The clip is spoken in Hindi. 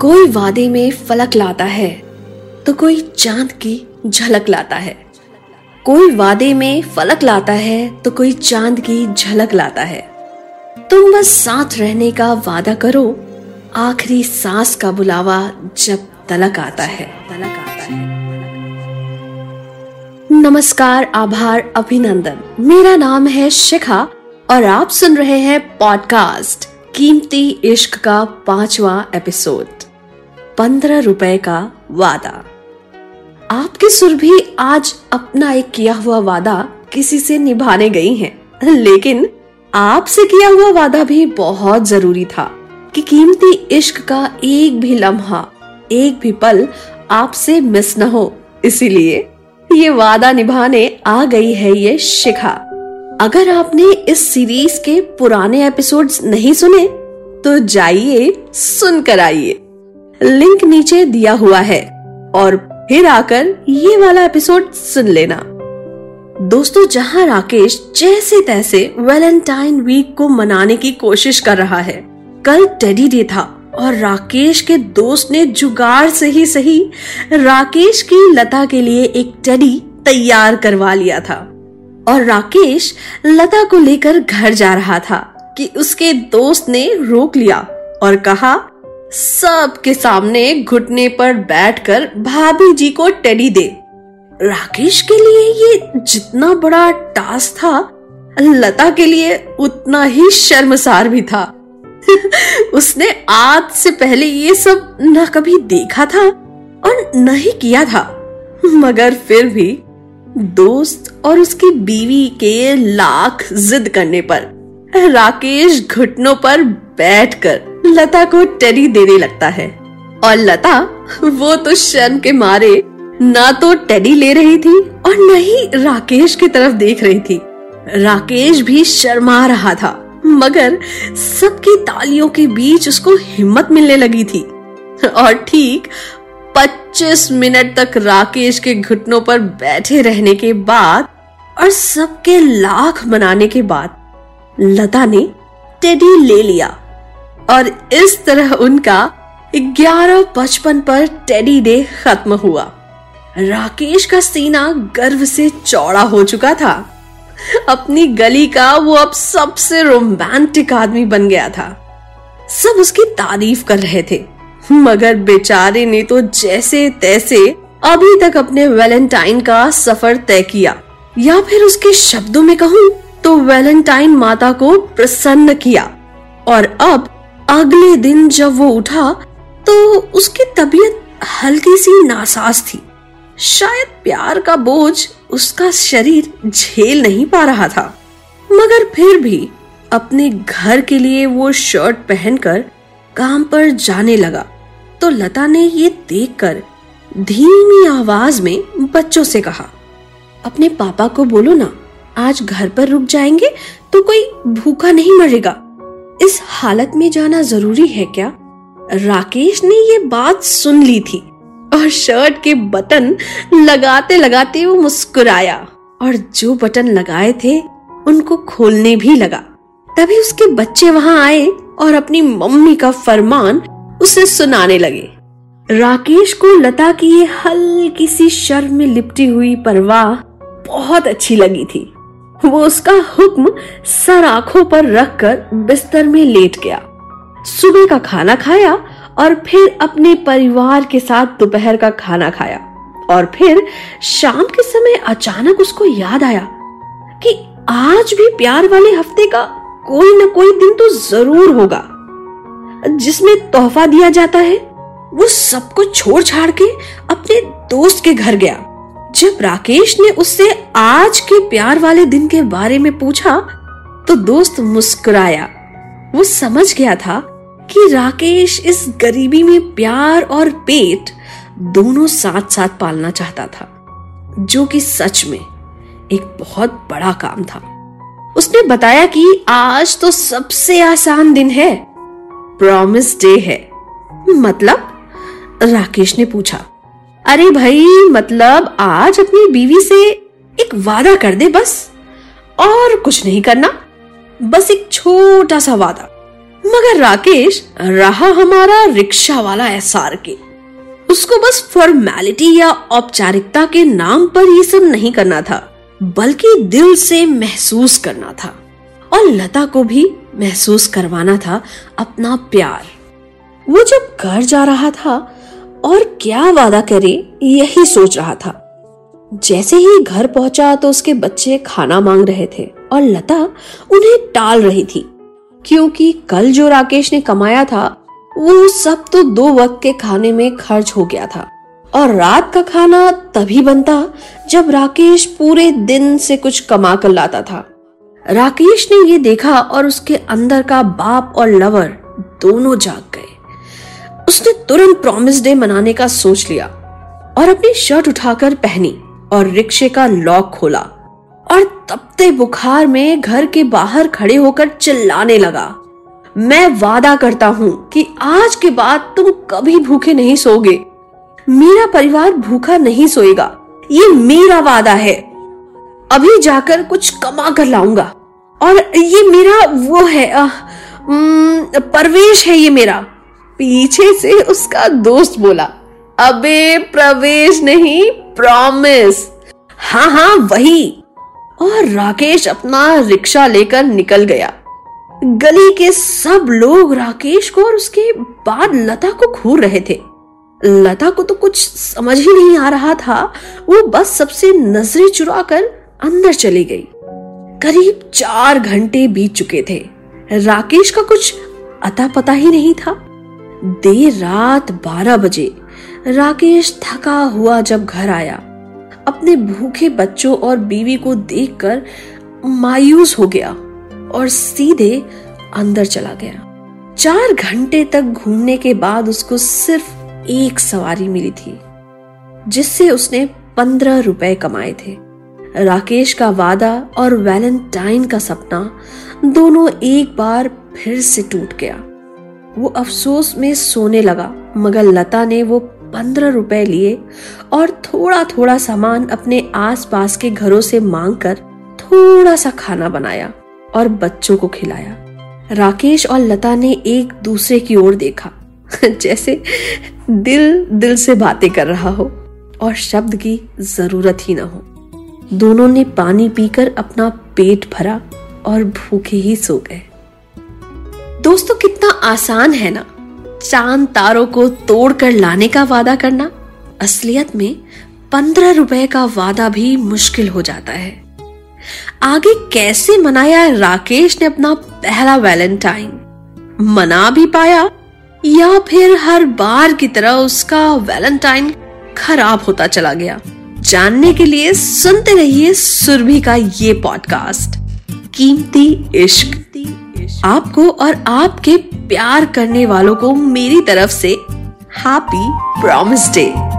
कोई वादे में फलक लाता है तो कोई चाँद की झलक लाता है। कोई वादे में फलक लाता है तो कोई चाँद की झलक लाता है। तुम बस साथ रहने का वादा करो, आखिरी सांस का बुलावा जब तलक आता है। तलक आता है नमस्कार, आभार, अभिनंदन। मेरा नाम है शिखा, और आप सुन रहे हैं पॉडकास्ट, कीमती इश्क का पांचवा एपिसोड। पंद्रह रुपए का वादा। आपके सुर भी आज अपना एक किया हुआ वादा किसी से निभाने गई हैं। लेकिन आपसे किया हुआ वादा भी बहुत ज़रूरी था कि कीमती इश्क का एक भी लम्हा, एक भी पल आपसे मिस न हो। इसीलिए ये वादा निभाने आ गई है ये शिखा। अगर आपने इस सीरीज़ के पुराने एपिसोड्स नहीं सुने तो जाइए, सुनकर आइए। लिंक नीचे दिया हुआ है। और फिर आकर ये वाला एपिसोड सुन लेना। दोस्तों, जहाँ राकेश जैसे तैसे वैलेंटाइन वीक को मनाने की कोशिश कर रहा है, कल टेडी डे था और राकेश के दोस्त ने जुगाड़ से ही सही राकेश की लता के लिए एक टेडी तैयार करवा लिया था। और राकेश लता को लेकर घर जा रहा था कि उसके दोस्त ने रोक लिया और कहा सबके सामने घुटने पर बैठकर भाभी जी को टेडी दे। राकेश के लिए ये जितना बड़ा टास्क था, लता के लिए उतना ही शर्मसार भी था। उसने आज से पहले ये सब न कभी देखा था और न ही किया था। मगर फिर भी दोस्त और उसकी बीवी के लाख जिद करने पर राकेश घुटनों पर बैठकर लता को टेडी देने लगता है। और लता, वो तो शर्म के मारे ना तो टेडी ले रही थी और न ही राकेश की तरफ़ देख रही थी। राकेश भी शर्मा रहा था, मगर सबकी तालियों के बीच उसको हिम्मत मिलने लगी थी। और ठीक 25 मिनट तक राकेश के घुटनों पर बैठे रहने के बाद और सबके लाख मनाने के बाद लता ने टेडी ले लिया। और इस तरह उनका ग्यारह पचपन पर टेडी डे खत्म हुआ। राकेश का सीना गर्व से चौड़ा हो चुका था। अपनी गली का वो अब सबसे रोमांटिक आदमी बन गया था। सब उसकी तारीफ़ कर रहे थे। मगर बेचारे ने तो जैसे तैसे अभी तक अपने वैलेंटाइन का सफ़र तय किया। या फिर उसके शब्दों में कहूँ तो वैलेंटाइन माता को प्रसन्न किया। और अब अगले दिन जब वो उठा तो उसकी तबीयत हल्की सी नासाज थी। शायद प्यार का बोझ उसका शरीर झेल नहीं पा रहा था। मगर फिर भी अपने घर के लिए वो शर्ट पहनकर काम पर जाने लगा। तो लता ने ये देखकर धीमी आवाज़ में बच्चों से कहा, अपने पापा को बोलो ना, आज घर पर रुक जाएँगे तो कोई भूखा नहीं मरेगा। इस हालत में जाना ज़रूरी है क्या? राकेश ने ये बात सुन ली थी और शर्ट के बटन लगाते लगाते वो मुस्कुराया और जो बटन लगाए थे, उनको खोलने भी लगा। तभी उसके बच्चे वहाँ आए और अपनी मम्मी का फरमान उसे सुनाने लगे। राकेश को लता की ये हल्की सी शर्म में लिपटी हुई परवाह बहुत अच्छी लगी थी। वो उसका हुक्म सर आँखों पर रखकर बिस्तर में लेट गया। सुबह का खाना खाया और फिर अपने परिवार के साथ दोपहर का खाना खाया। और फिर शाम के समय अचानक उसको याद आया कि आज भी प्यार वाले हफ़्ते का कोई ना कोई दिन तो ज़रूर होगा। जिसमें तोहफा दिया जाता है, वो सब कुछ छोड़ छाड़ के अपने दोस्त के घर गया। जब राकेश ने उससे आज के प्यार वाले दिन के बारे में पूछा तो दोस्त मुस्कुराया। वो समझ गया था कि राकेश इस गरीबी में प्यार और पेट दोनों साथ साथ पालना चाहता था, जो कि सच में एक बहुत बड़ा काम था। उसने बताया कि आज तो सबसे आसान दिन है। प्रॉमिस डे है। मतलब राकेश ने पूछा अरे भाई मतलब आज अपनी बीवी से एक वादा कर दे बस। और कुछ नहीं करना, बस एक छोटा सा वादा। मगर राकेश, रहा हमारा रिक्शा वाला एसआर के। उसको बस फॉर्मेलिटी या औपचारिकता के नाम पर ये सब नहीं करना था, बल्कि दिल से महसूस करना था। और लता को भी महसूस करवाना था अपना प्यार। वो जब घर जा रहा था और क्या वादा करे, यही सोच रहा था। जैसे ही घर पहुँचा तो उसके बच्चे खाना मांग रहे थे और लता उन्हें टाल रही थी। क्योंकि कल जो राकेश ने कमाया था, वो सब तो दो वक्त के खाने में खर्च हो गया था। और रात का खाना तभी बनता जब राकेश पूरे दिन से कुछ कमा कर लाता था। राकेश ने ये देखा और उसके अंदर का बाप और लवर दोनों जाग गए। उसने तुरंत प्रॉमिस डे मनाने का सोच लिया और अपनी शर्ट उठाकर पहनी और रिक्शे का लॉक खोला और तपते बुखार में घर के बाहर खड़े होकर चिल्लाने लगा। मैं वादा करता हूँ कि आज के बाद तुम कभी भूखे नहीं सोगे मेरा परिवार भूखा नहीं सोएगा। ये मेरा वादा है। अभी जाकर कुछ कमा कर लाऊँगा। और ये मेरा वो है आ, परवेश है ये मेरा। पीछे से उसका दोस्त बोला, अबे, प्रवेश नहीं प्रॉमिस हाँ हाँ वही। और राकेश अपना रिक्शा लेकर निकल गया। गली के सब लोग राकेश को और उसके बाद लता को घूर रहे थे। लता को तो कुछ समझ ही नहीं आ रहा था। वो बस सबसे नज़रें चुरा कर अंदर चली गई। करीब चार घंटे बीत चुके थे। राकेश का कुछ अता पता ही नहीं था। देर रात बारह बजे, राकेश थका हुआ जब घर आया। अपने भूखे बच्चों और बीवी को देखकर मायूस हो गया और सीधे अंदर चला गया। चार घंटे तक घूमने के बाद उसको सिर्फ़ एक सवारी मिली थी, जिससे उसने पंद्रह रुपए कमाए थे। राकेश का वादा और वैलेंटाइन का सपना दोनों एक बार फिर से टूट गया। वो अफसोस में सोने लगा, मगर लता ने वो पंद्रह रुपए लिए और थोड़ा थोड़ा सामान अपने आसपास के घरों से मांगकर थोड़ा सा खाना बनाया और बच्चों को खिलाया। राकेश और लता ने एक दूसरे की ओर देखा, जैसे दिल दिल से बातें कर रहा हो और शब्द की ज़रूरत ही ना हो। दोनों ने पानी पीकर अपना पेट भरा और भूखे ही सो गए। दोस्तों, कितना आसान है ना? चाँद तारों को तोड़कर लाने का वादा करना। असलियत में पंद्रह रुपए का वादा भी मुश्किल हो जाता है। आगे कैसे मनाया राकेश ने अपना पहला वैलेंटाइन? मना भी पाया? या फिर हर बार की तरह उसका वैलेंटाइन खराब होता चला गया? जानने के लिए सुनते रहिए सुरभि का ये पॉडकास्ट। कीमती इश्क। आपको और आपके प्यार करने वालों को मेरी तरफ़ से हैप्पी प्रॉमिस डे